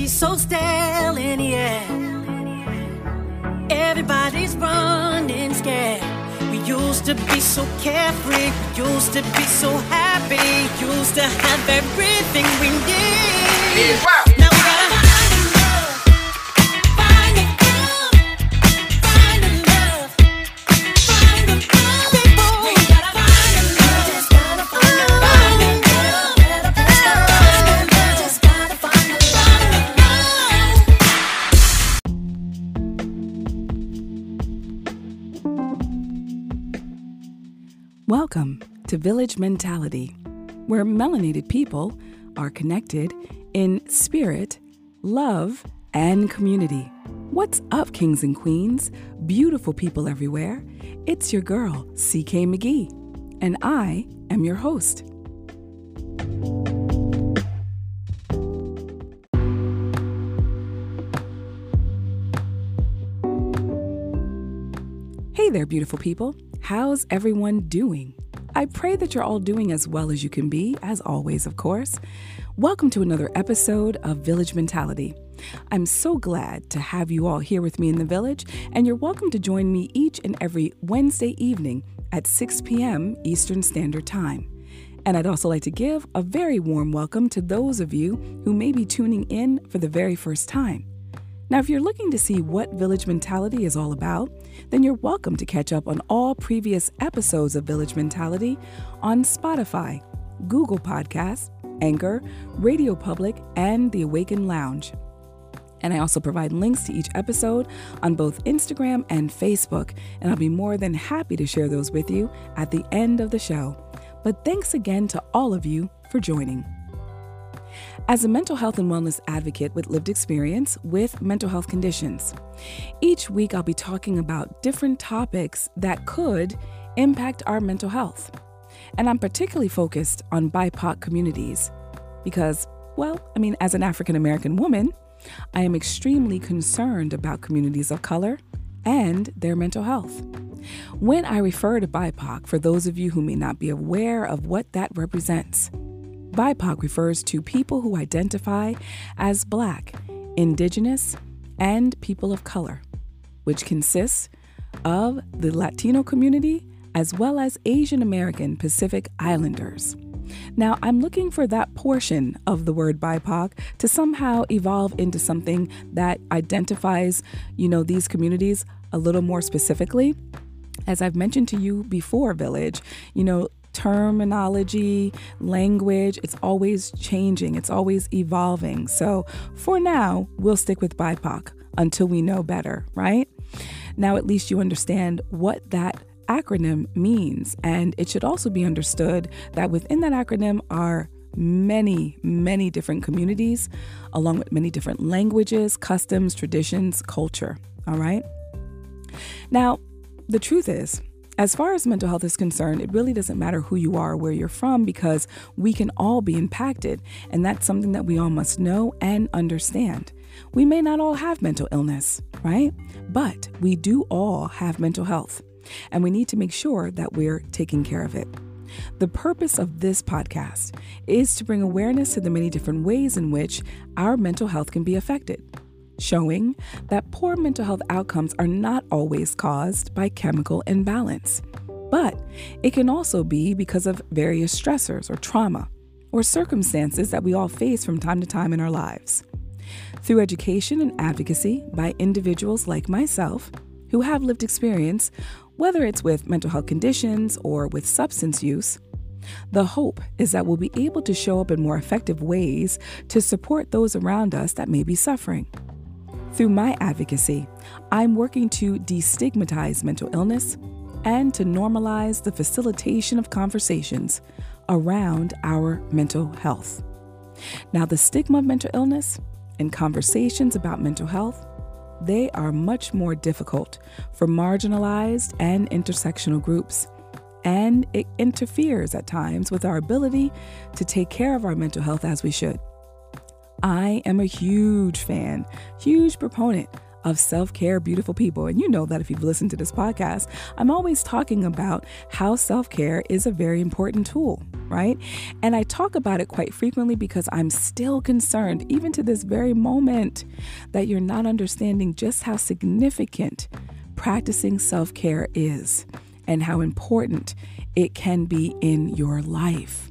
energy so stale air. Everybody's running scared. We used to be so carefree, we used to be so happy, used to have everything we need. Welcome to Village Mentality, where melanated people are connected in spirit, love, and community. What's up, kings and queens, beautiful people everywhere? It's your girl, CK McGee, and I am your host. There, beautiful people. How's everyone doing? I pray that you're all doing as well as you can be, as always, of course. Welcome to another episode of Village Mentality. I'm so glad to have you all here with me in the village, and you're welcome to join me each and every Wednesday evening at 6 p.m. Eastern Standard Time. And I'd also like to give a very warm welcome to those of you who may be tuning in for the very first time. Now, if you're looking to see what Village Mentality is all about, then you're welcome to catch up on all previous episodes of Village Mentality on Spotify, Google Podcasts, Anchor, Radio Public, and the Awaken Lounge. And I also provide links to each episode on both Instagram and Facebook, and I'll be more than happy to share those with you at the end of the show. But thanks again to all of you for joining. As a mental health and wellness advocate with lived experience with mental health conditions, each week I'll be talking about different topics that could impact our mental health. And I'm particularly focused on BIPOC communities because, well, I mean, as an African American woman, I am extremely concerned about communities of color and their mental health. When I refer to BIPOC, for those of you who may not be aware of what that represents, BIPOC refers to people who identify as Black, Indigenous, and people of color, which consists of the Latino community as well as Asian American Pacific Islanders. Now, I'm looking for that portion of the word BIPOC to somehow evolve into something that identifies, you know, these communities a little more specifically. As I've mentioned to you before, Village, you know, terminology, language, it's always changing, it's always evolving. So for now, we'll stick with BIPOC until we know better, right? Now, at least you understand what that acronym means. And it should also be understood that within that acronym are many, many different communities, along with many different languages, customs, traditions, culture. All right? Now, the truth is, as far as mental health is concerned, it really doesn't matter who you are or where you're from because we can all be impacted. And that's something that we all must know and understand. We may not all have mental illness, right? But we do all have mental health. And we need to make sure that we're taking care of it. The purpose of this podcast is to bring awareness to the many different ways in which our mental health can be affected showing that poor mental health outcomes are not always caused by chemical imbalance, but it can also be because of various stressors or trauma or circumstances that we all face from time to time in our lives. Through education and advocacy by individuals like myself who have lived experience, whether it's with mental health conditions or with substance use, the hope is that we'll be able to show up in more effective ways to support those around us that may be suffering. Through my advocacy, I'm working to destigmatize mental illness and to normalize the facilitation of conversations around our mental health. Now, the stigma of mental illness and conversations about mental health, they are much more difficult for marginalized and intersectional groups, and it interferes at times with our ability to take care of our mental health as we should. I am a huge fan, huge proponent of self care, beautiful people. And you know that if you've listened to this podcast, I'm always talking about how self care is a very important tool. right? And I talk about it quite frequently because I'm still concerned, even to this very moment, that you're not understanding just how significant practicing self care is and how important it can be in your life.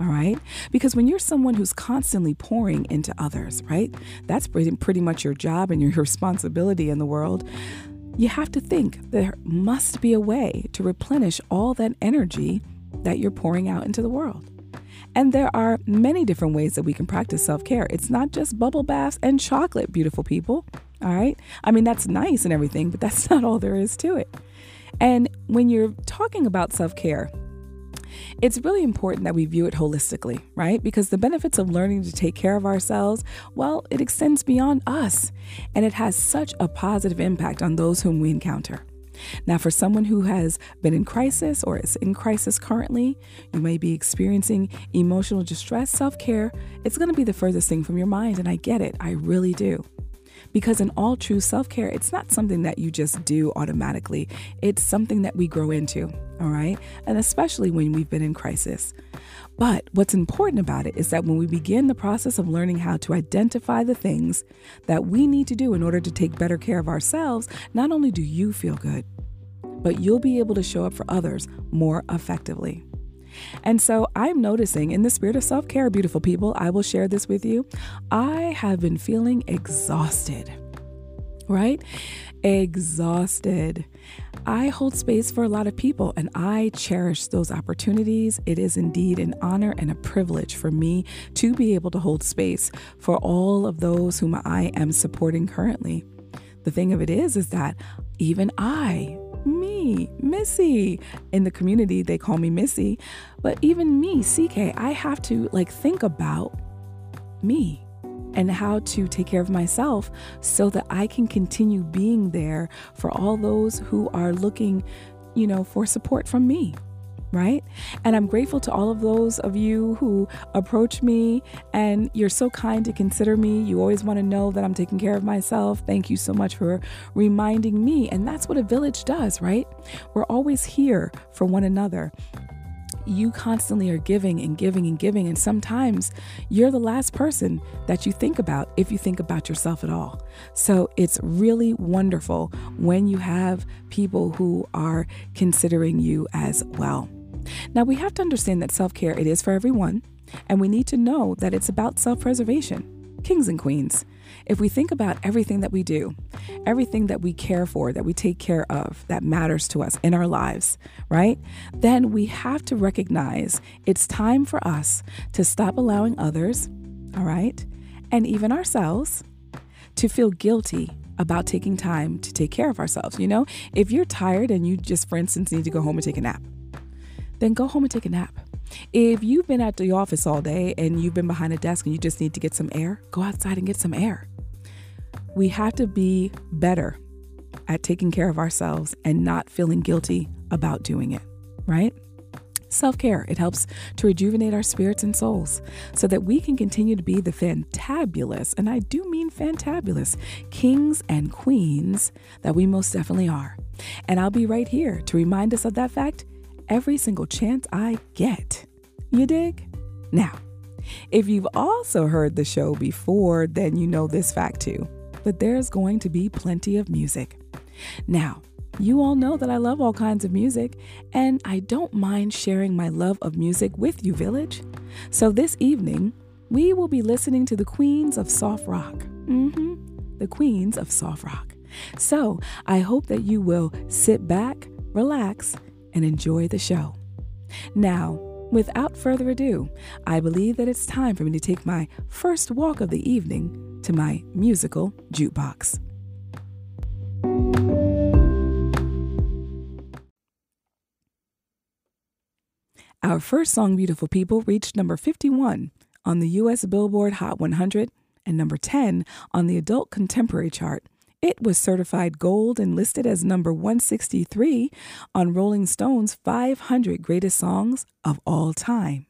All right. Because when you're someone who's constantly pouring into others, right? That's pretty, pretty much your job and your responsibility in the world. You have to think there must be a way to replenish all that energy that you're pouring out into the world. And there are many different ways that we can practice self care. It's not just bubble baths and chocolate, beautiful people. All right. I mean, that's nice and everything, but that's not all there is to it. And when you're talking about self care, it's really important that we view it holistically, right? Because the benefits of learning to take care of ourselves, well, it extends beyond us and it has such a positive impact on those whom we encounter. Now, for someone who has been in crisis or is in crisis currently, you may be experiencing emotional distress. Self care, it's going to be the furthest thing from your mind. And I get it, I really do. Because in all true self care, it's not something that you just do automatically, it's something that we grow into, all right? And especially when we've been in crisis. But what's important about it is that when we begin the process of learning how to identify the things that we need to do in order to take better care of ourselves, not only do you feel good, but you'll be able to show up for others more effectively. And so I'm noticing in the spirit of self care, beautiful people, I will share this with you. I have been feeling exhausted, right? Exhausted. I hold space for a lot of people and I cherish those opportunities. It is indeed an honor and a privilege for me to be able to hold space for all of those whom I am supporting currently. The thing of it is, is that even I Missy. In the community, they call me Missy. But even me, CK, I have to like think about me and how to take care of myself so that I can continue being there for all those who are looking, you know, for support from me right? And I'm grateful to all of those of you who approach me and you're so kind to consider me. You always want to know that I'm taking care of myself. Thank you so much for reminding me. And that's what a village does, right? We're always here for one another you constantly are giving and giving and giving. And sometimes you're the last person that you think about if you think about yourself at all. So it's really wonderful when you have people who are considering you as well. Now we have to understand that self-care it is for everyone, and we need to know that it's about self-preservation. Kings and queens, if we think about everything that we do, everything that we care for, that we take care of, that matters to us in our lives, right? Then we have to recognize it's time for us to stop allowing others, all right, and even ourselves to feel guilty about taking time to take care of ourselves. You know, if you're tired and you just, for instance, need to go home and take a nap, then go home and take a nap. If you've been at the office all day and you've been behind a desk and you just need to get some air, go outside and get some air. We have to be better at taking care of ourselves and not feeling guilty about doing it, right? Self care, it helps to rejuvenate our spirits and souls so that we can continue to be the fantabulous, and I do mean fantabulous, kings and queens that we most definitely are. And I'll be right here to remind us of that fact every single chance I get. You dig? Now, if you've also heard the show before, then you know this fact too. But there's going to be plenty of music. Now, you all know that I love all kinds of music, and I don't mind sharing my love of music with you, Village. So this evening, we will be listening to the Queens of Soft Rock. Mm-hmm. The Queens of Soft Rock. So I hope that you will sit back, relax, and enjoy the show. Now, without further ado, I believe that it's time for me to take my first walk of the evening to my musical jukebox. Our first song, Beautiful People, reached number 51 on the US Billboard Hot 100 and number 10 on the Adult Contemporary chart it was certified gold and listed as number 163 on Rolling Stone's 500 Greatest Songs of All Time.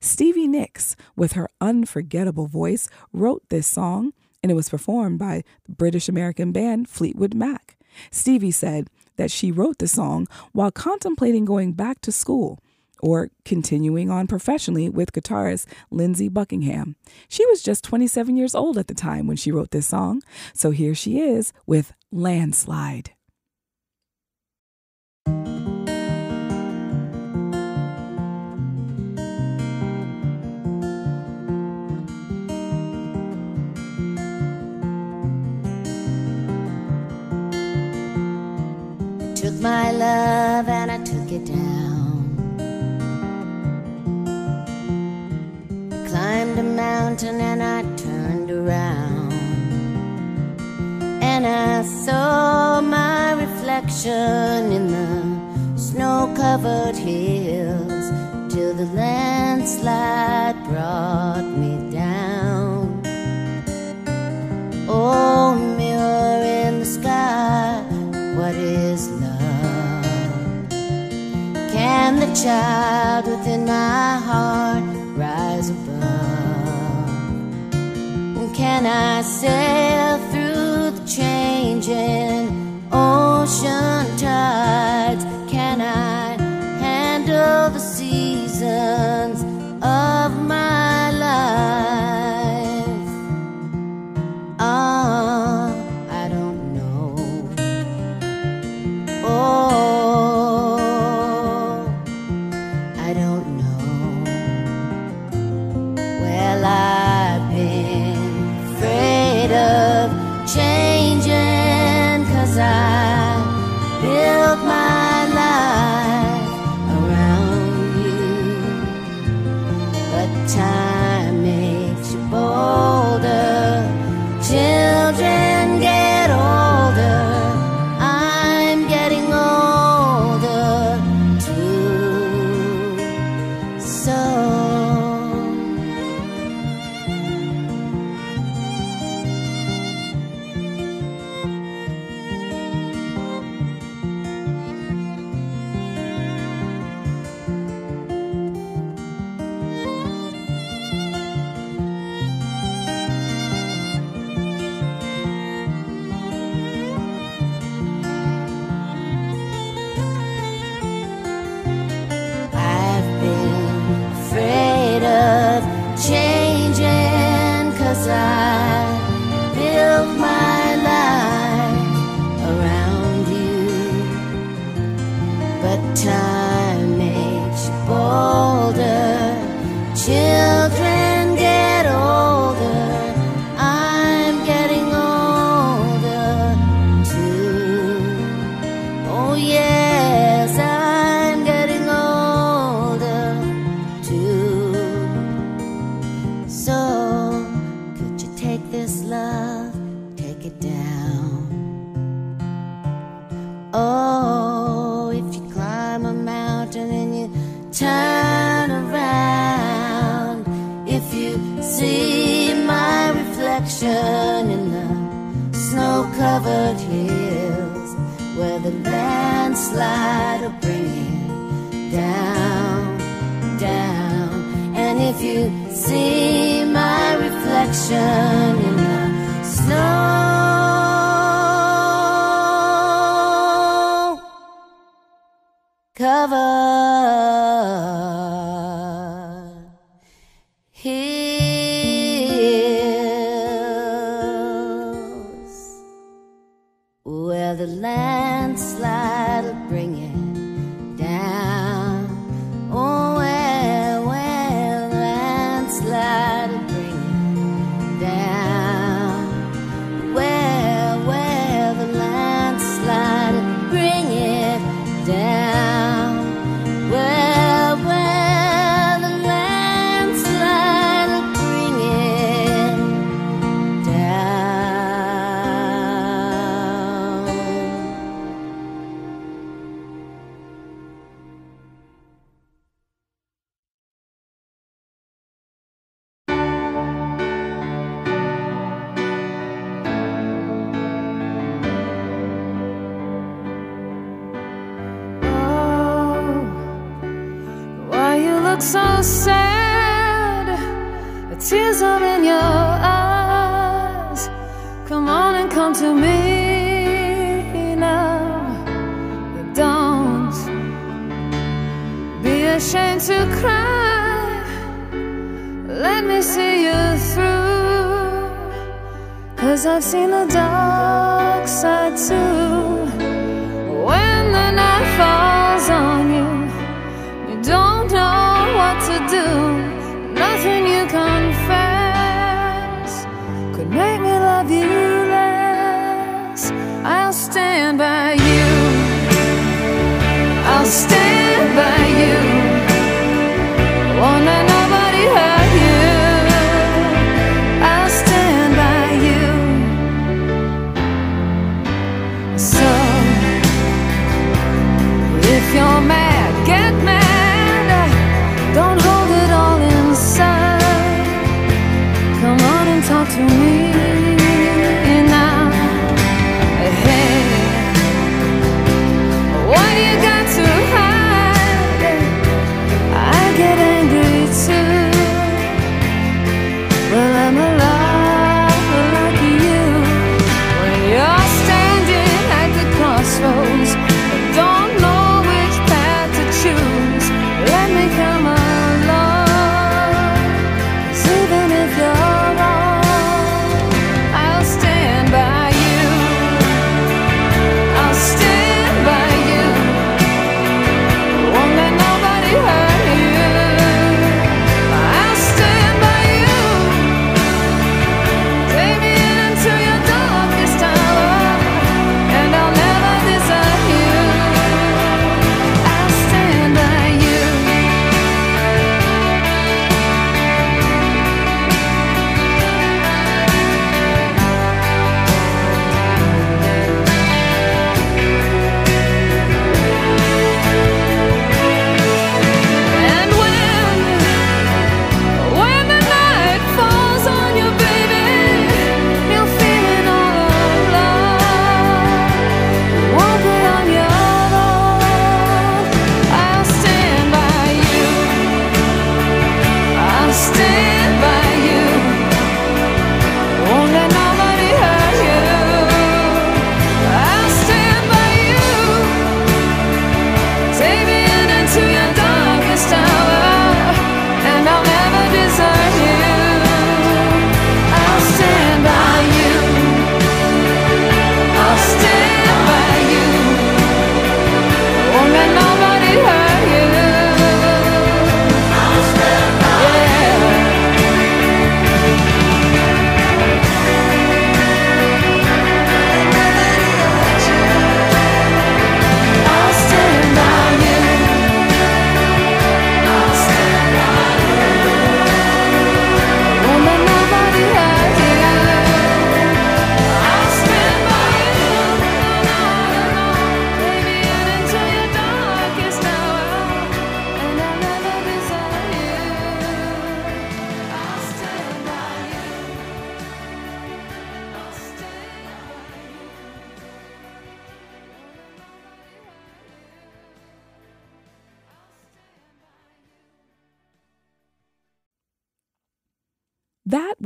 Stevie Nicks, with her unforgettable voice, wrote this song, and it was performed by the British American band Fleetwood Mac. Stevie said that she wrote the song while contemplating going back to school or continuing on professionally with guitarist Lindsey Buckingham. She was just 27 years old at the time when she wrote this song, so here she is with Landslide. took my love mountain and I turned around. And I saw my reflection in the snow covered hills till the landslide brought me down. Oh, mirror in the sky, what is love? Can the child within my heart rise above? Can I sail through the changing ocean tides? Covered hills where the landslide will bring it down, down. And if you see my reflection in the snow covered I'll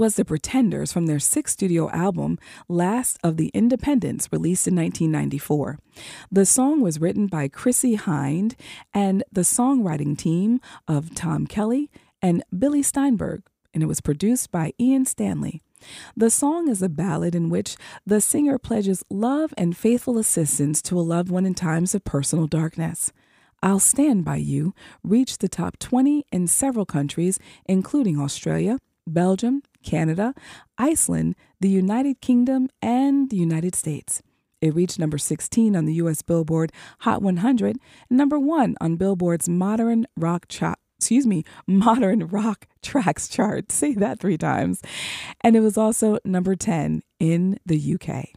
was the Pretenders from their sixth studio album, Last of the Independents, released in 1994. The song was written by Chrissie Hynde and the songwriting team of Tom Kelly and Billy Steinberg, and it was produced by Ian Stanley. The song is a ballad in which the singer pledges love and faithful assistance to a loved one in times of personal darkness. I'll Stand By You reached the top 20 in several countries, including Australia, Belgium, Canada, Iceland, the United Kingdom, and the United States. It reached number 16 on the US Billboard Hot 100 and number 1 on Billboard's Modern Rock Chart. Excuse me, Modern Rock Tracks chart. Say that three times. And it was also number 10 in the UK.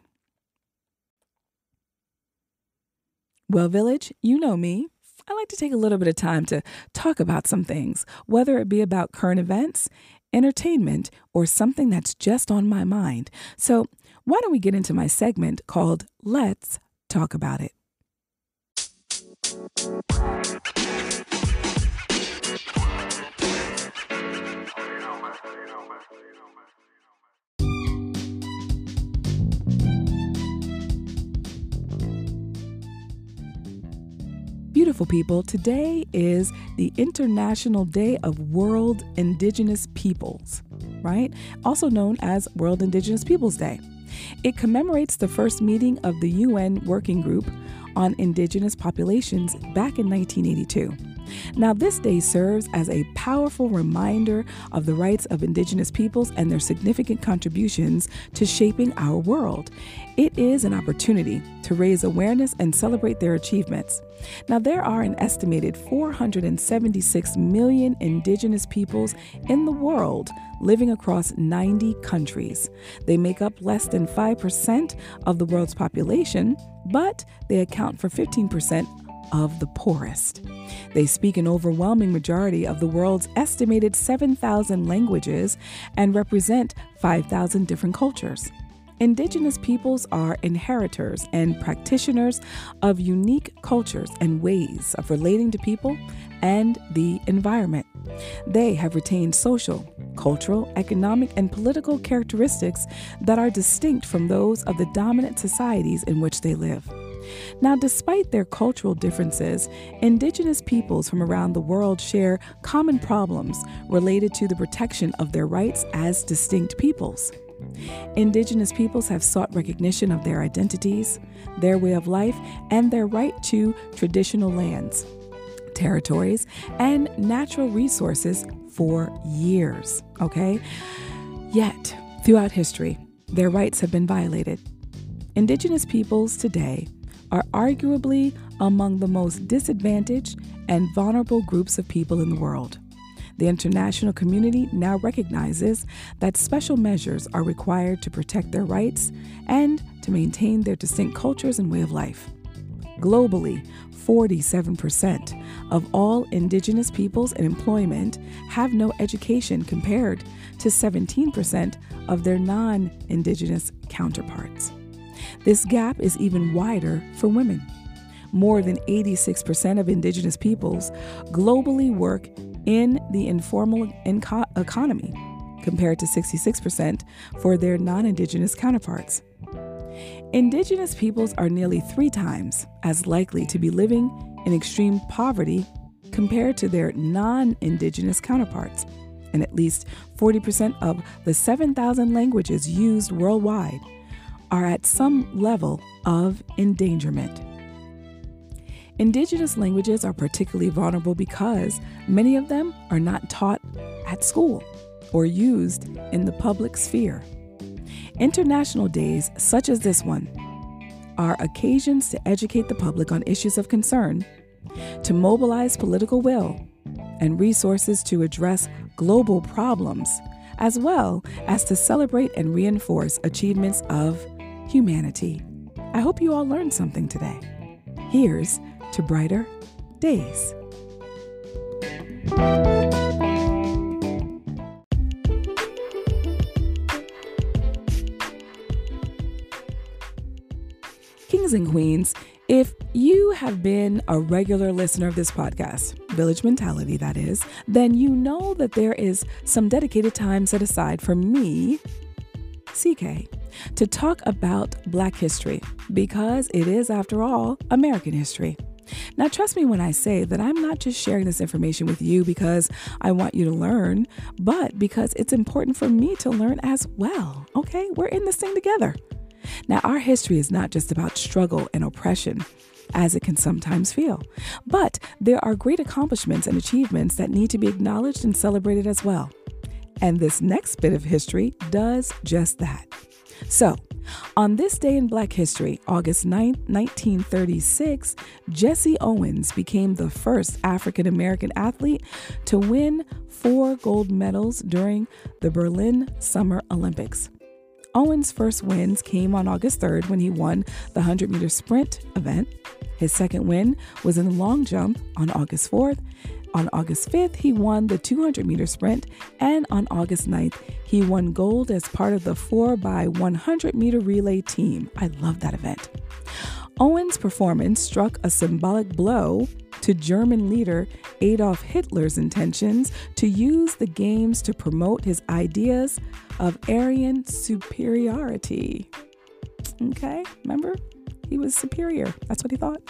Well, Village, you know me. I like to take a little bit of time to talk about some things, whether it be about current events, entertainment, or something that's just on my mind. So, why don't we get into my segment called Let's Talk About It? Beautiful people, today is the International Day of World Indigenous Peoples, right? Also known as World Indigenous Peoples Day. It commemorates the first meeting of the UN Working Group on Indigenous Populations back in 1982. Now, this day serves as a powerful reminder of the rights of Indigenous peoples and their significant contributions to shaping our world. It is an opportunity to raise awareness and celebrate their achievements. Now, there are an estimated 476 million Indigenous peoples in the world living across 90 countries. They make up less than 5% of the world's population, but they account for 15% of the poorest. They speak an overwhelming majority of the world's estimated 7,000 languages and represent 5,000 different cultures. Indigenous peoples are inheritors and practitioners of unique cultures and ways of relating to people and the environment. They have retained social, cultural, economic, and political characteristics that are distinct from those of the dominant societies in which they live. Now, despite their cultural differences, indigenous peoples from around the world share common problems related to the protection of their rights as distinct peoples. Indigenous peoples have sought recognition of their identities, their way of life, and their right to traditional lands, territories, and natural resources for years, okay? Yet, throughout history, their rights have been violated. Indigenous peoples today are arguably among the most disadvantaged and vulnerable groups of people in the world. The international community now recognizes that special measures are required to protect their rights and to maintain their distinct cultures and way of life. Globally, 47% of all indigenous peoples in employment have no education compared to 17% of their non indigenous counterparts. This gap is even wider for women. More than 86% of indigenous peoples globally work in the informal inco- economy, compared to 66% for their non indigenous counterparts. Indigenous peoples are nearly three times as likely to be living in extreme poverty compared to their non indigenous counterparts, and at least 40% of the 7,000 languages used worldwide are at some level of endangerment. Indigenous languages are particularly vulnerable because many of them are not taught at school or used in the public sphere. International days, such as this one, are occasions to educate the public on issues of concern, to mobilize political will and resources to address global problems, as well as to celebrate and reinforce achievements of humanity. I hope you all learned something today. Here's to brighter days. Kings and Queens, if you have been a regular listener of this podcast, Village Mentality, that is, then you know that there is some dedicated time set aside for me, CK, to talk about Black history because it is, after all, American history. Now, trust me when I say that I'm not just sharing this information with you because I want you to learn, but because it's important for me to learn as well. Okay? We're in this thing together. Now, our history is not just about struggle and oppression, as it can sometimes feel, but there are great accomplishments and achievements that need to be acknowledged and celebrated as well. And this next bit of history does just that. So, on this day in Black history, August 9, 1936, Jesse Owens became the first African American athlete to win four gold medals during the Berlin Summer Olympics. Owens' first wins came on August 3rd when he won the 100 meter sprint event. His second win was in the long jump on August 4th, on August 5th, he won the 200 meter sprint, and on August 9th, he won gold as part of the 4x100 meter relay team. I love that event. Owens' performance struck a symbolic blow to German leader Adolf Hitler's intentions to use the games to promote his ideas of Aryan superiority. Okay, remember? He was superior. That's what he thought.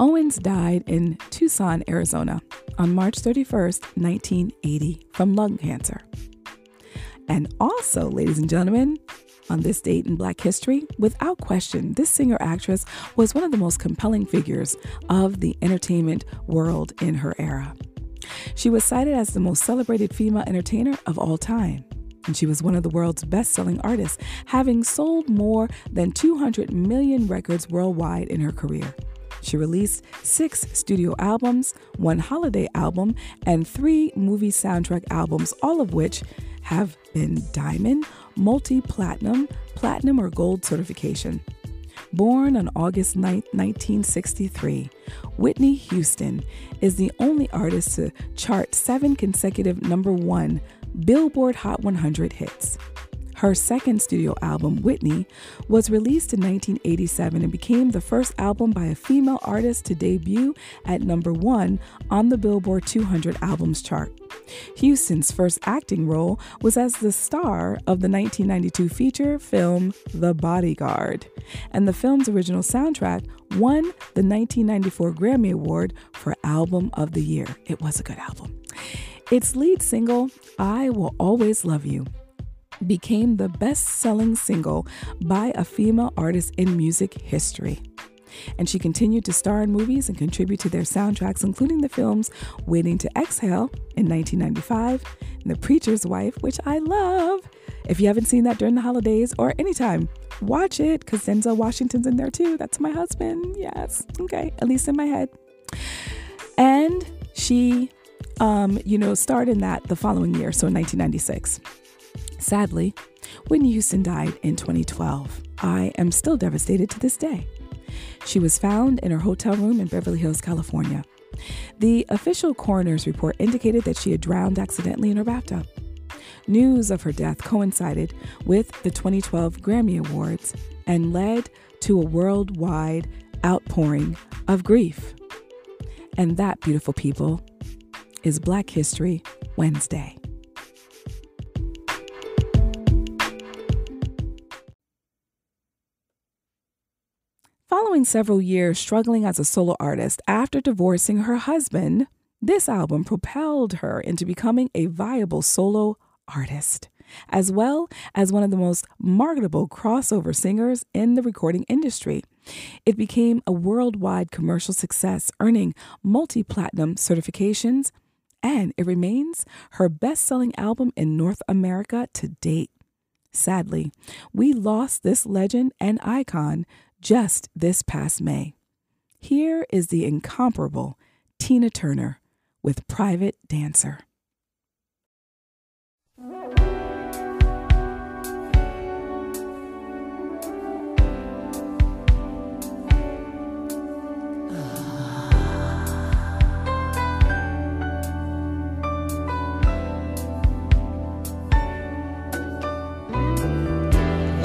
Owens died in Tucson, Arizona on March 31st, 1980, from lung cancer. And also, ladies and gentlemen, on this date in Black history, without question, this singer actress was one of the most compelling figures of the entertainment world in her era. She was cited as the most celebrated female entertainer of all time. And she was one of the world's best selling artists, having sold more than 200 million records worldwide in her career. She released six studio albums, one holiday album, and three movie soundtrack albums, all of which have been diamond, multi platinum, platinum, or gold certification. Born on August 9, 1963, Whitney Houston is the only artist to chart seven consecutive number one Billboard Hot 100 hits. Her second studio album, Whitney, was released in 1987 and became the first album by a female artist to debut at number one on the Billboard 200 Albums chart. Houston's first acting role was as the star of the 1992 feature film The Bodyguard, and the film's original soundtrack won the 1994 Grammy Award for Album of the Year. It was a good album. Its lead single, I Will Always Love You, became the best selling single by a female artist in music history. And she continued to star in movies and contribute to their soundtracks, including the films Waiting to Exhale in 1995 and The Preacher's Wife, which I love. If you haven't seen that during the holidays or anytime, watch it because Denzel Washington's in there too. That's my husband. Yes. Okay. At least in my head. And she, um, you know, starred in that the following year, so in 1996. Sadly, Whitney Houston died in 2012. I am still devastated to this day. She was found in her hotel room in Beverly Hills, California. The official coroner's report indicated that she had drowned accidentally in her bathtub. News of her death coincided with the 2012 Grammy Awards and led to a worldwide outpouring of grief. And that, beautiful people, is Black History Wednesday. Following several years struggling as a solo artist after divorcing her husband, this album propelled her into becoming a viable solo artist, as well as one of the most marketable crossover singers in the recording industry. It became a worldwide commercial success, earning multi platinum certifications, and it remains her best selling album in North America to date. Sadly, we lost this legend and icon just this past May. Here is the incomparable Tina Turner with Private Dancer.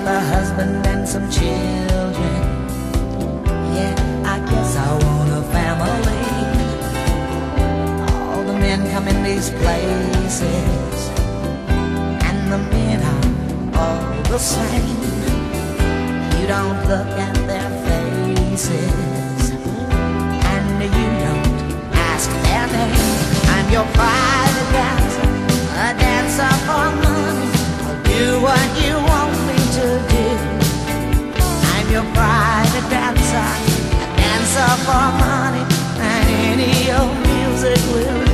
have a husband and some children. Yeah, I guess I want a family. All the men come in these places, and the men are all the same. You don't look at their faces, and you don't ask their name. I'm your private dancer, a dancer for money. I'll do what you want of harmony and any old music will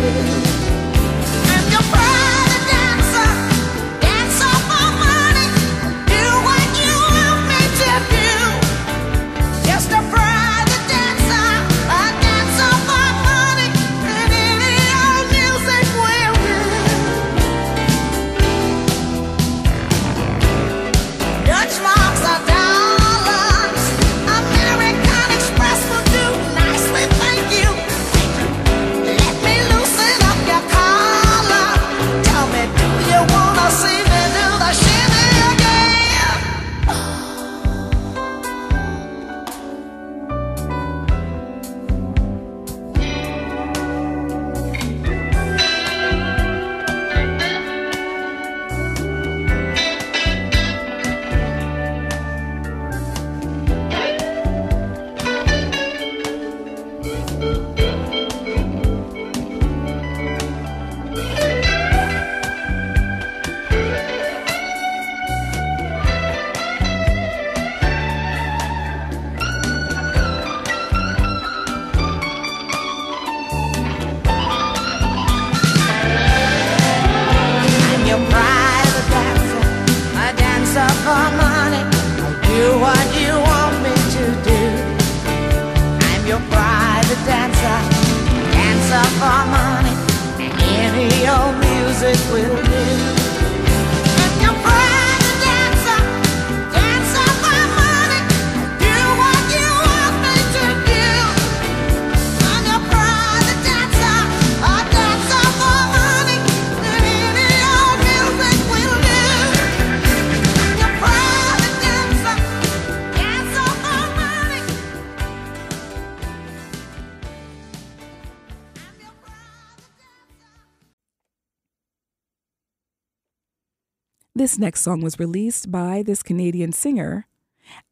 Next song was released by this Canadian singer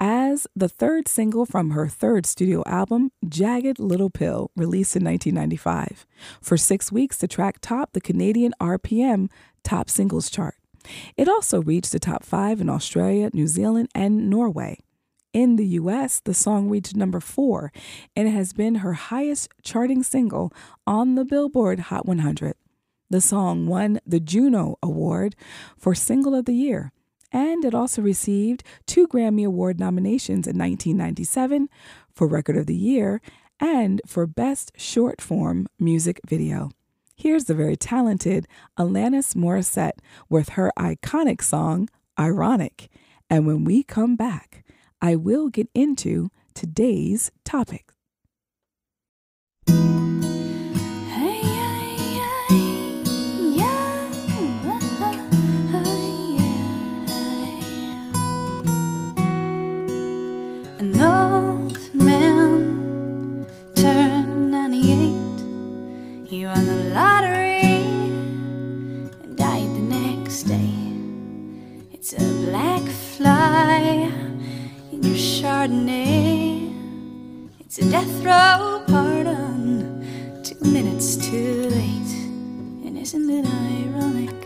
as the third single from her third studio album, Jagged Little Pill, released in 1995. For six weeks, the track topped the Canadian RPM Top Singles chart. It also reached the top five in Australia, New Zealand, and Norway. In the US, the song reached number four and it has been her highest charting single on the Billboard Hot 100. The song won the Juno Award for Single of the Year, and it also received two Grammy Award nominations in 1997 for Record of the Year and for Best Short Form Music Video. Here's the very talented Alanis Morissette with her iconic song, Ironic. And when we come back, I will get into today's topic. He won the lottery and died the next day. It's a black fly in your Chardonnay. It's a death row pardon, two minutes too late. And isn't it ironic?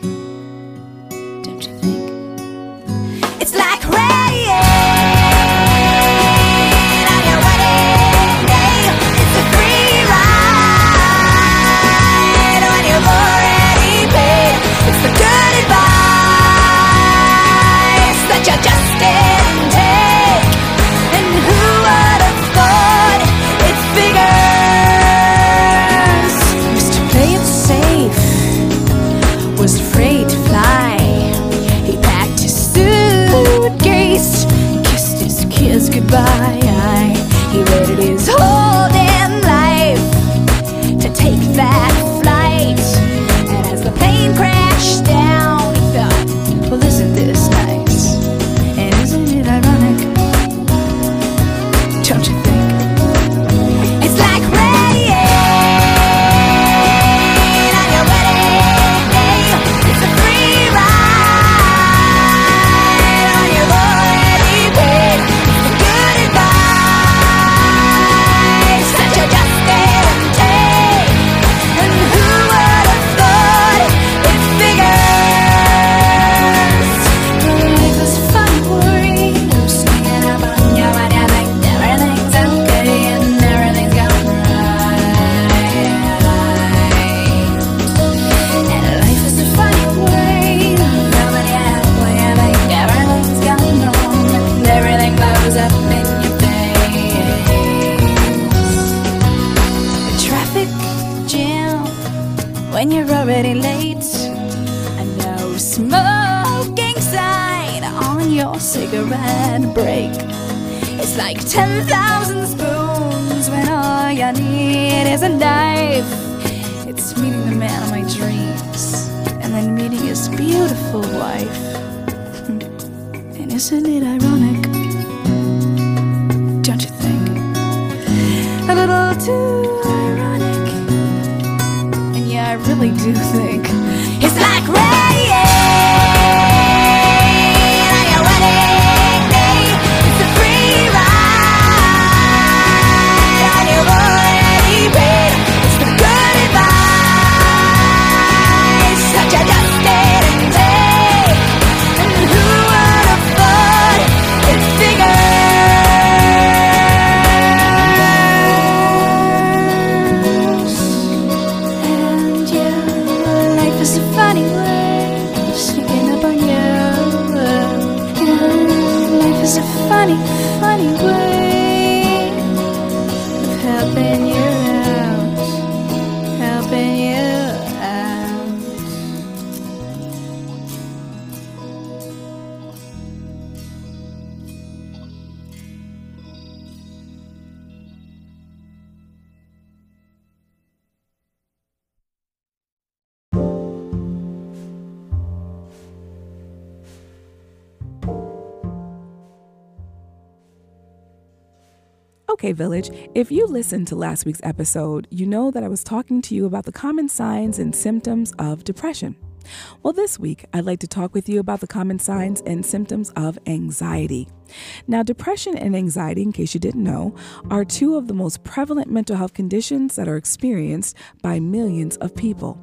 Beautiful. And isn't it ironic? Don't you think? A little too ironic. And yeah, I really do think Okay, Village, if you listened to last week's episode, you know that I was talking to you about the common signs and symptoms of depression. Well, this week, I'd like to talk with you about the common signs and symptoms of anxiety. Now, depression and anxiety, in case you didn't know, are two of the most prevalent mental health conditions that are experienced by millions of people.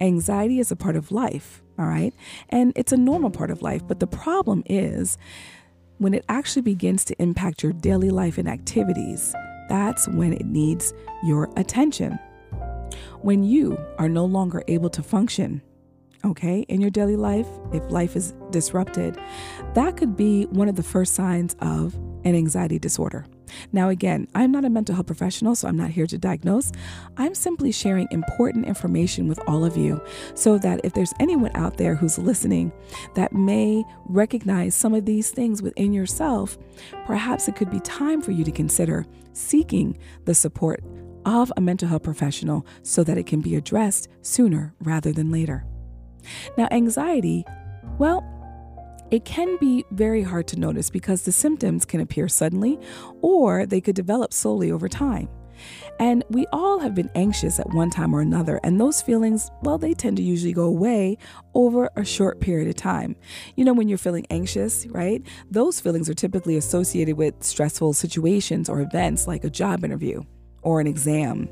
Anxiety is a part of life, all right? And it's a normal part of life. But the problem is when it actually begins to impact your daily life and activities, that's when it needs your attention. When you are no longer able to function, okay, in your daily life, if life is disrupted, that could be one of the first signs of an anxiety disorder. Now, again, I'm not a mental health professional, so I'm not here to diagnose. I'm simply sharing important information with all of you so that if there's anyone out there who's listening that may recognize some of these things within yourself, perhaps it could be time for you to consider seeking the support of a mental health professional so that it can be addressed sooner rather than later. Now, anxiety, well, it can be very hard to notice because the symptoms can appear suddenly or they could develop slowly over time. And we all have been anxious at one time or another, and those feelings, well, they tend to usually go away over a short period of time. You know, when you're feeling anxious, right? Those feelings are typically associated with stressful situations or events like a job interview or an exam,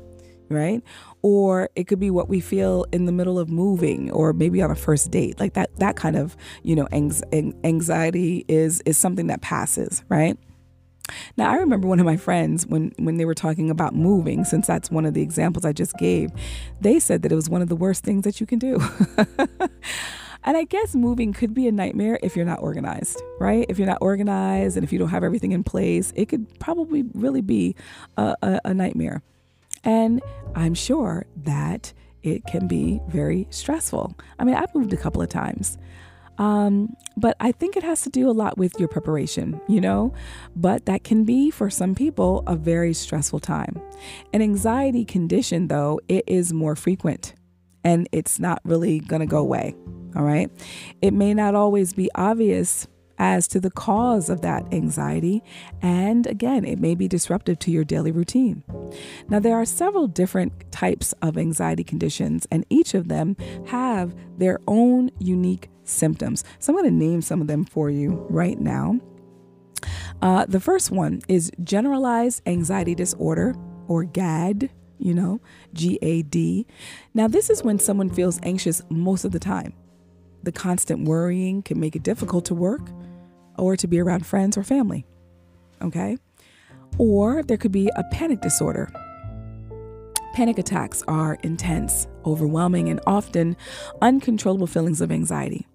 right? or it could be what we feel in the middle of moving or maybe on a first date like that that kind of you know anxiety is is something that passes right now i remember one of my friends when when they were talking about moving since that's one of the examples i just gave they said that it was one of the worst things that you can do And I guess moving could be a nightmare if you're not organized, right? If you're not organized and if you don't have everything in place, it could probably really be a, a, a nightmare. And I'm sure that it can be very stressful. I mean, I've moved a couple of times. Um, but I think it has to do a lot with your preparation, you know? But that can be for some people a very stressful time. An anxiety condition, though, it is more frequent and it's not really gonna go away, all right? It may not always be obvious as to the cause of that anxiety, and again, it may be disruptive to your daily routine. Now, there are several different types of anxiety conditions, and each of them have their own unique symptoms. So, I'm going to name some of them for you right now. Uh, the first one is generalized anxiety disorder, or GAD, you know, G A D. Now, this is when someone feels anxious most of the time. The constant worrying can make it difficult to work or to be around friends or family. Okay? Or there could be a panic disorder. Panic attacks are intense, overwhelming, and often uncontrollable feelings of anxiety.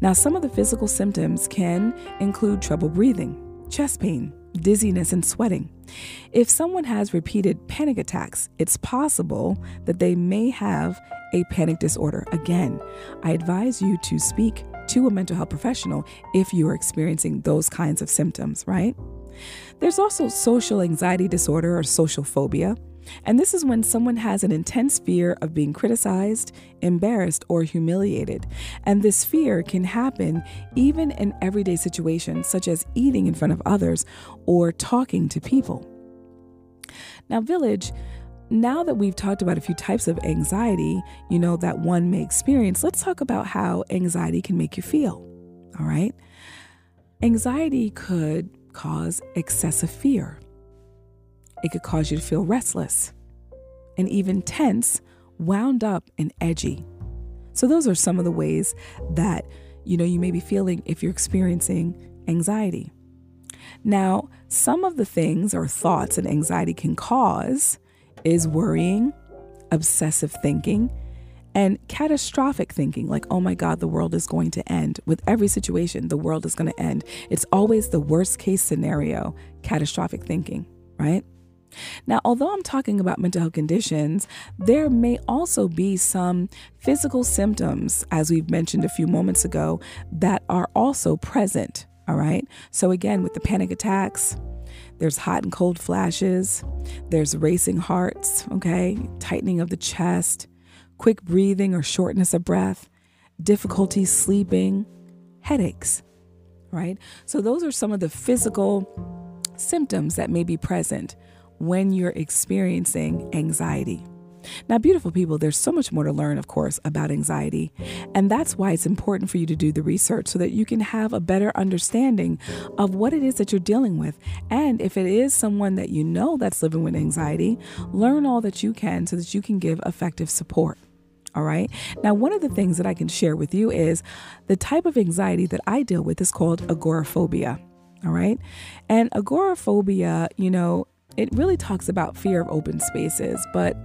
Now, some of the physical symptoms can include trouble breathing, chest pain, dizziness, and sweating. If someone has repeated panic attacks, it's possible that they may have a panic disorder. Again, I advise you to speak to a mental health professional if you are experiencing those kinds of symptoms, right? There's also social anxiety disorder or social phobia. And this is when someone has an intense fear of being criticized, embarrassed, or humiliated. And this fear can happen even in everyday situations, such as eating in front of others or talking to people. Now, Village, now that we've talked about a few types of anxiety, you know, that one may experience, let's talk about how anxiety can make you feel. All right. Anxiety could cause excessive fear. It could cause you to feel restless and even tense, wound up, and edgy. So, those are some of the ways that you know you may be feeling if you're experiencing anxiety. Now, some of the things or thoughts that anxiety can cause is worrying, obsessive thinking, and catastrophic thinking like, oh my God, the world is going to end. With every situation, the world is going to end. It's always the worst case scenario, catastrophic thinking, right? Now, although I'm talking about mental health conditions, there may also be some physical symptoms, as we've mentioned a few moments ago, that are also present. All right. So, again, with the panic attacks, there's hot and cold flashes, there's racing hearts, okay, tightening of the chest, quick breathing or shortness of breath, difficulty sleeping, headaches, right? So, those are some of the physical symptoms that may be present when you're experiencing anxiety. Now, beautiful people, there's so much more to learn, of course, about anxiety. And that's why it's important for you to do the research so that you can have a better understanding of what it is that you're dealing with. And if it is someone that you know that's living with anxiety, learn all that you can so that you can give effective support. All right. Now, one of the things that I can share with you is the type of anxiety that I deal with is called agoraphobia. All right. And agoraphobia, you know, it really talks about fear of open spaces, but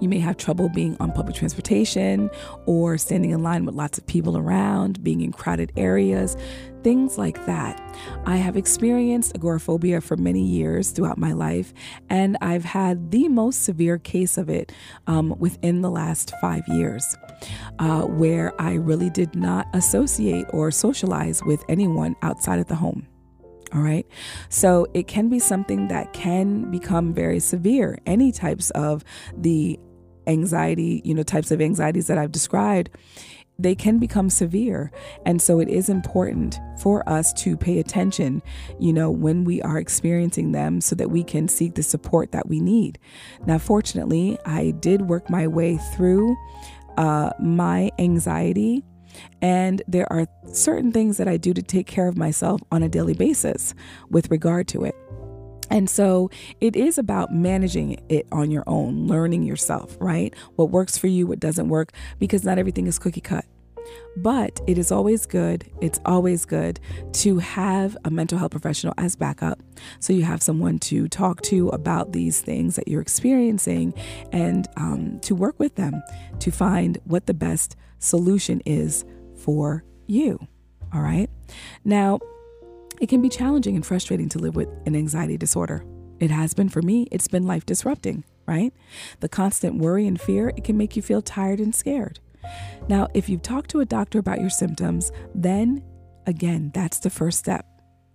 you may have trouble being on public transportation or standing in line with lots of people around, being in crowded areas, things like that. I have experienced agoraphobia for many years throughout my life, and I've had the most severe case of it um, within the last five years. Uh, where I really did not associate or socialize with anyone outside of the home. All right. So it can be something that can become very severe. Any types of the anxiety, you know, types of anxieties that I've described, they can become severe. And so it is important for us to pay attention, you know, when we are experiencing them so that we can seek the support that we need. Now, fortunately, I did work my way through uh, my anxiety and there are certain things that I do to take care of myself on a daily basis with regard to it. And so it is about managing it on your own, learning yourself, right? What works for you, what doesn't work, because not everything is cookie cut. But it is always good, it's always good to have a mental health professional as backup. So you have someone to talk to about these things that you're experiencing and um, to work with them to find what the best solution is for you. All right. Now, it can be challenging and frustrating to live with an anxiety disorder. It has been for me, it's been life disrupting, right? The constant worry and fear, it can make you feel tired and scared. Now, if you've talked to a doctor about your symptoms, then again, that's the first step,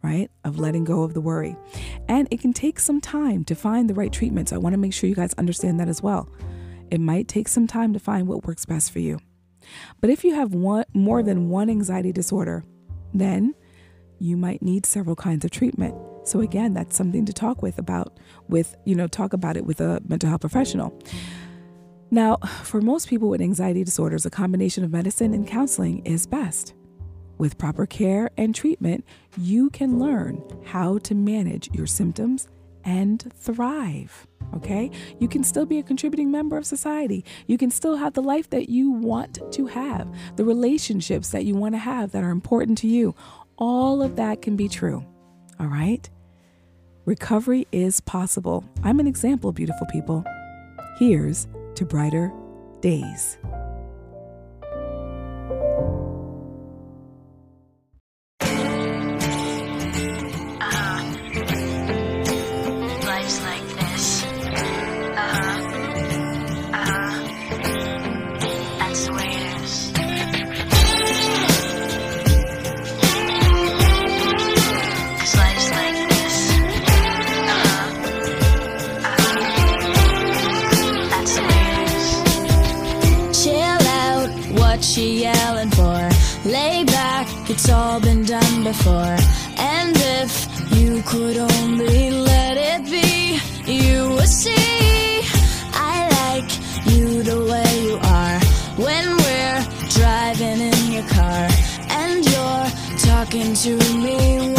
right? Of letting go of the worry. And it can take some time to find the right treatments. I want to make sure you guys understand that as well. It might take some time to find what works best for you. But if you have one more than one anxiety disorder, then you might need several kinds of treatment. So again, that's something to talk with about with, you know, talk about it with a mental health professional. Now, for most people with anxiety disorders, a combination of medicine and counseling is best. With proper care and treatment, you can learn how to manage your symptoms and thrive. Okay? You can still be a contributing member of society. You can still have the life that you want to have, the relationships that you want to have that are important to you. All of that can be true. All right? Recovery is possible. I'm an example, beautiful people. Here's to brighter days. It's all been done before. And if you could only let it be, you would see. I like you the way you are when we're driving in your car. And you're talking to me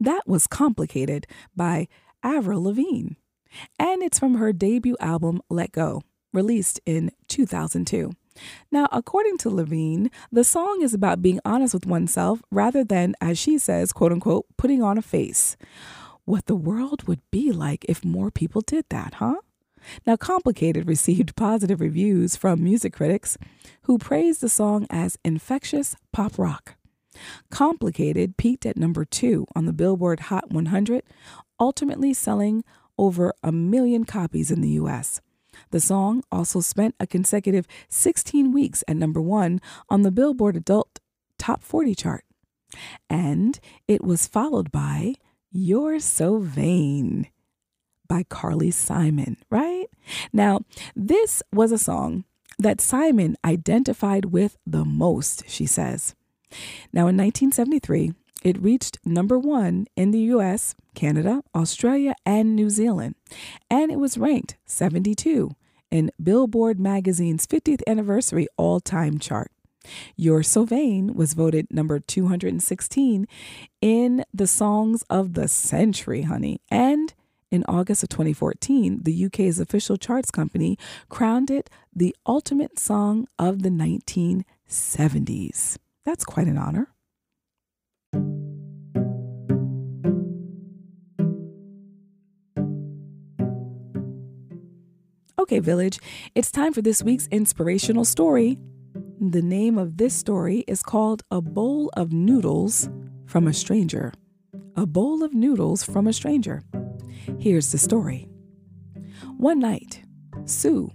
That was Complicated by Avril Lavigne. And it's from her debut album, Let Go, released in 2002. Now, according to Lavigne, the song is about being honest with oneself rather than, as she says, quote unquote, putting on a face. What the world would be like if more people did that, huh? Now, Complicated received positive reviews from music critics who praised the song as infectious pop rock. Complicated peaked at number two on the Billboard Hot 100, ultimately selling over a million copies in the US. The song also spent a consecutive 16 weeks at number one on the Billboard Adult Top 40 chart. And it was followed by You're So Vain by Carly Simon, right? Now, this was a song that Simon identified with the most, she says. Now, in 1973, it reached number one in the US, Canada, Australia, and New Zealand, and it was ranked 72 in Billboard magazine's 50th anniversary all time chart. You're So Vain was voted number 216 in the Songs of the Century, honey. And in August of 2014, the UK's official charts company crowned it the ultimate song of the 1970s. That's quite an honor. Okay, Village, it's time for this week's inspirational story. The name of this story is called A Bowl of Noodles from a Stranger. A Bowl of Noodles from a Stranger. Here's the story. One night, Sue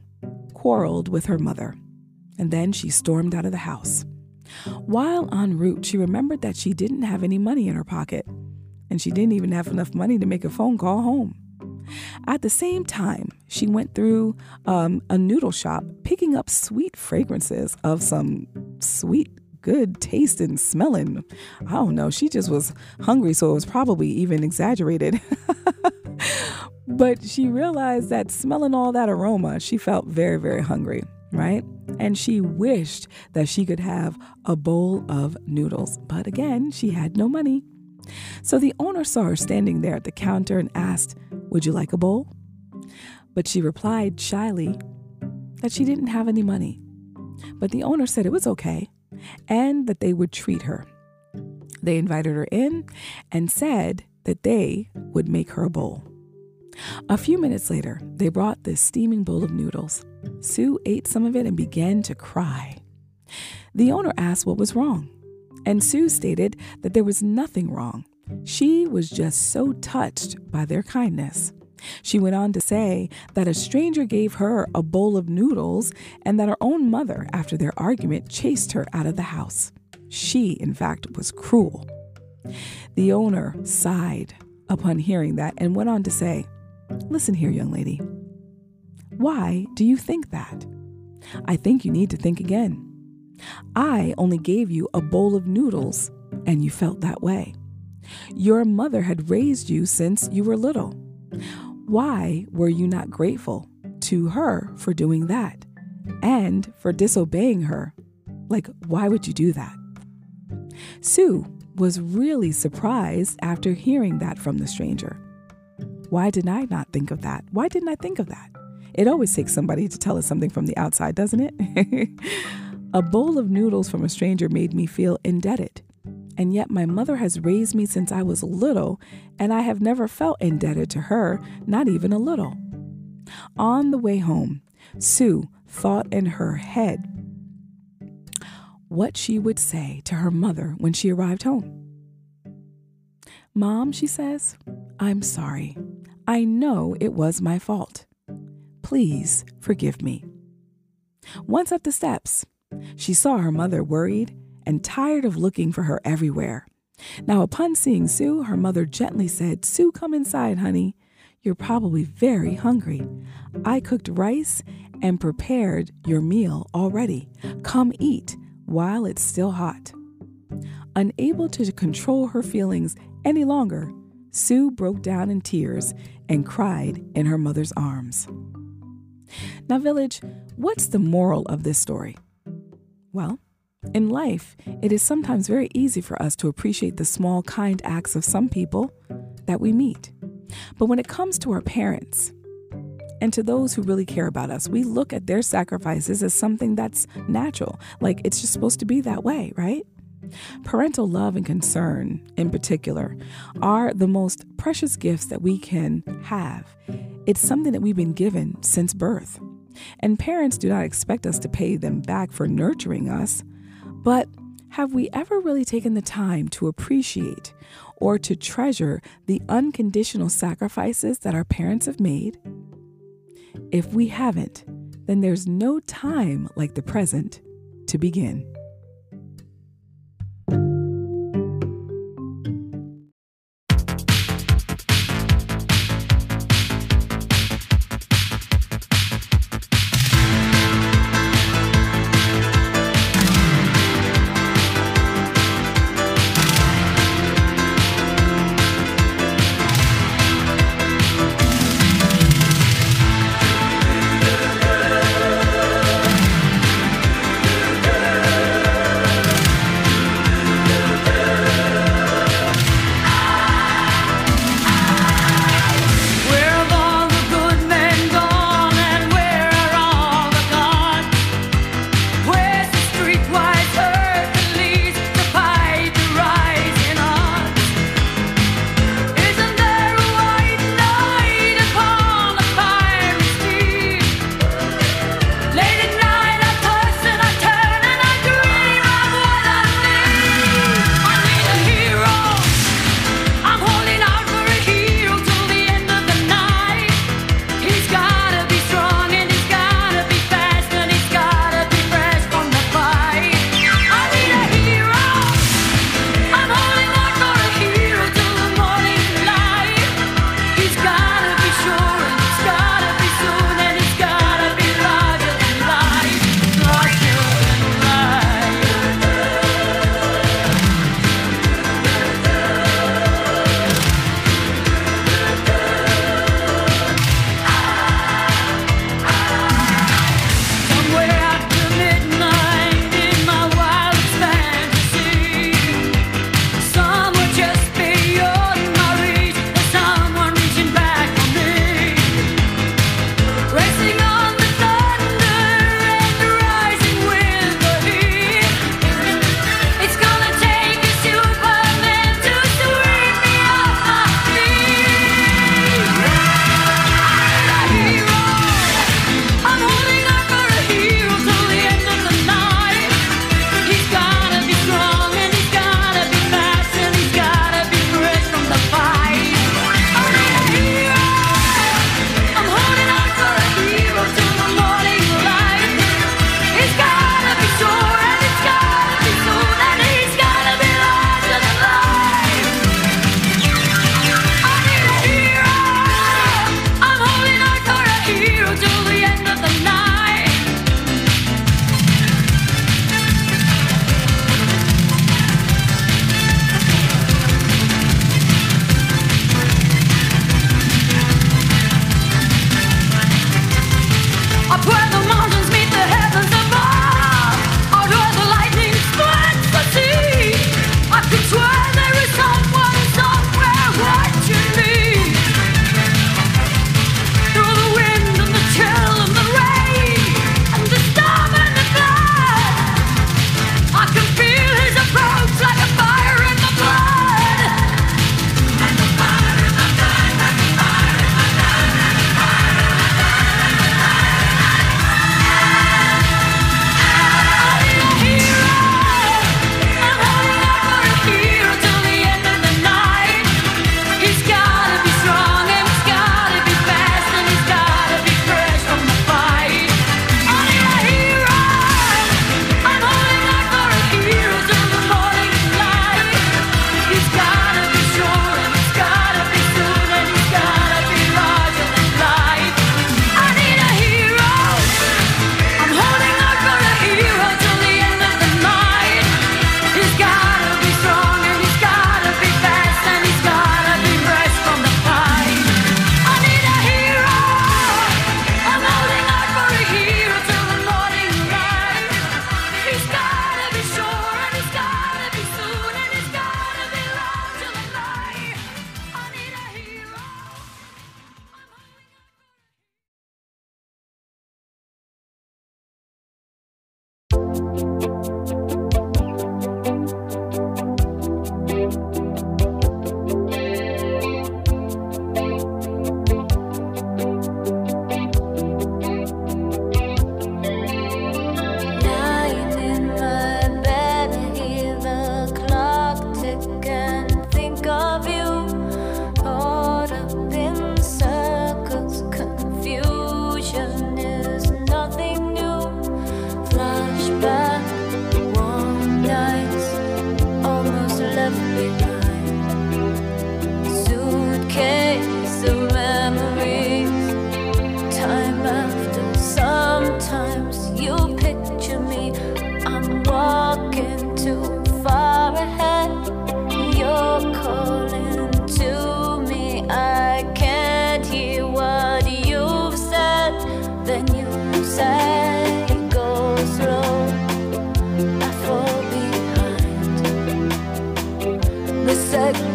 quarreled with her mother, and then she stormed out of the house. While en route, she remembered that she didn't have any money in her pocket, and she didn't even have enough money to make a phone call home. At the same time, she went through um, a noodle shop, picking up sweet fragrances of some sweet, good taste and smelling. I don't know. She just was hungry, so it was probably even exaggerated. but she realized that smelling all that aroma, she felt very, very hungry, right? And she wished that she could have a bowl of noodles. But again, she had no money. So the owner saw her standing there at the counter and asked, Would you like a bowl? But she replied shyly that she didn't have any money. But the owner said it was okay and that they would treat her. They invited her in and said that they would make her a bowl. A few minutes later, they brought this steaming bowl of noodles. Sue ate some of it and began to cry. The owner asked what was wrong, and Sue stated that there was nothing wrong. She was just so touched by their kindness. She went on to say that a stranger gave her a bowl of noodles and that her own mother, after their argument, chased her out of the house. She, in fact, was cruel. The owner sighed upon hearing that and went on to say, Listen here, young lady. Why do you think that? I think you need to think again. I only gave you a bowl of noodles and you felt that way. Your mother had raised you since you were little. Why were you not grateful to her for doing that and for disobeying her? Like, why would you do that? Sue was really surprised after hearing that from the stranger. Why did I not think of that? Why didn't I think of that? It always takes somebody to tell us something from the outside, doesn't it? a bowl of noodles from a stranger made me feel indebted. And yet, my mother has raised me since I was little, and I have never felt indebted to her, not even a little. On the way home, Sue thought in her head what she would say to her mother when she arrived home. Mom, she says, I'm sorry. I know it was my fault. Please forgive me. Once up the steps, she saw her mother worried and tired of looking for her everywhere. Now, upon seeing Sue, her mother gently said, Sue, come inside, honey. You're probably very hungry. I cooked rice and prepared your meal already. Come eat while it's still hot. Unable to control her feelings any longer, Sue broke down in tears and cried in her mother's arms. Now, village, what's the moral of this story? Well, In life, it is sometimes very easy for us to appreciate the small, kind acts of some people that we meet. But when it comes to our parents, and to those who really care about us, we look at their sacrifices as something that's natural, like it's just supposed to be that way, right? Parental love and concern, in particular, are the most precious gifts that we can have. It's something that we've been given since birth. And parents do not expect us to pay them back for nurturing us, but have we ever really taken the time to appreciate or to treasure the unconditional sacrifices that our parents have made? If we haven't, then there's no time like the present to begin.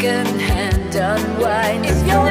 Second hand unwind. If you're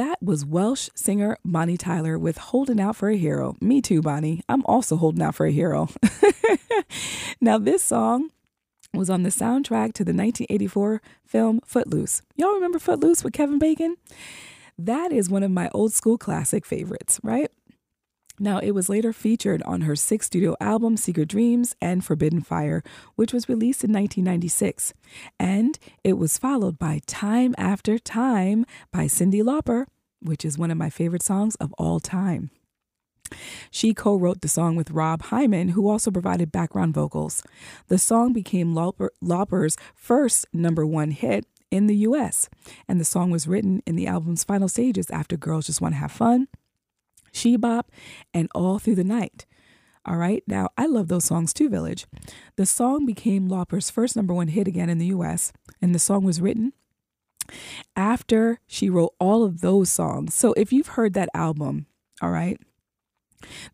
That was Welsh singer Bonnie Tyler with Holding Out for a Hero. Me too, Bonnie. I'm also holding out for a hero. now, this song was on the soundtrack to the 1984 film Footloose. Y'all remember Footloose with Kevin Bacon? That is one of my old school classic favorites, right? Now, it was later featured on her sixth studio album, Secret Dreams and Forbidden Fire, which was released in 1996. And it was followed by Time After Time by Cyndi Lauper, which is one of my favorite songs of all time. She co wrote the song with Rob Hyman, who also provided background vocals. The song became Lauper, Lauper's first number one hit in the US, and the song was written in the album's final stages after Girls Just Want to Have Fun, She Bop, and All Through the Night. All right, now I love those songs too, Village. The song became Lauper's first number one hit again in the US, and the song was written after she wrote all of those songs. So if you've heard that album, all right,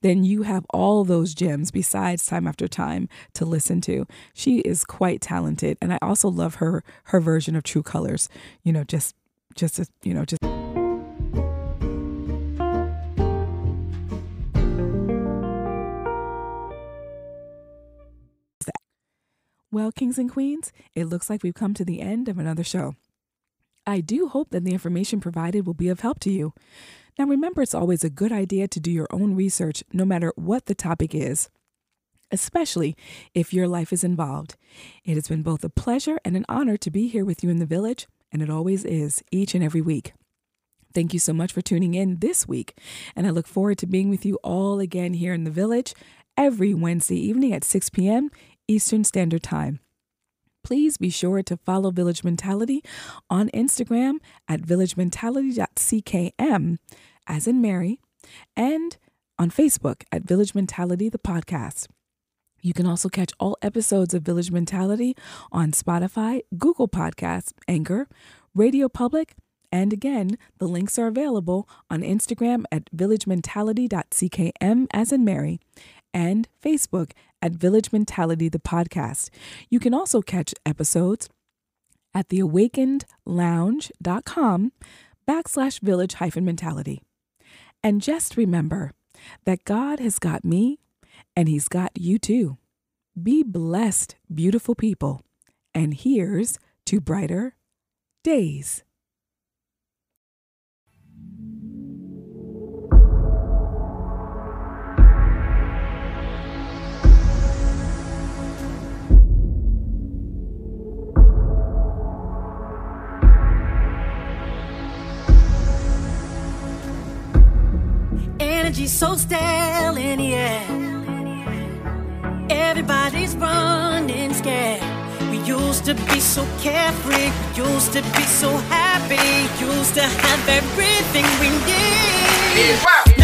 then you have all those gems besides time after time to listen to. She is quite talented and I also love her her version of True Colors. You know, just just you know, just Well, kings and queens, it looks like we've come to the end of another show. I do hope that the information provided will be of help to you. Now, remember, it's always a good idea to do your own research, no matter what the topic is, especially if your life is involved. It has been both a pleasure and an honor to be here with you in the village, and it always is each and every week. Thank you so much for tuning in this week, and I look forward to being with you all again here in the village every Wednesday evening at 6 p.m. Eastern Standard Time. Please be sure to follow Village Mentality on Instagram at villagementality.ckm, as in Mary, and on Facebook at Village Mentality, the podcast. You can also catch all episodes of Village Mentality on Spotify, Google Podcasts, Anchor, Radio Public, and again, the links are available on Instagram at villagementality.ckm as in Mary and Facebook at Village Mentality the podcast. You can also catch episodes at theawakenedlounge.com backslash village hyphen mentality. And just remember that God has got me and he's got you too. Be blessed, beautiful people. And here's to brighter days. Energy so stale in the air. Everybody's running scared. We used to be so carefree. We used to be so happy. Used to have everything we need.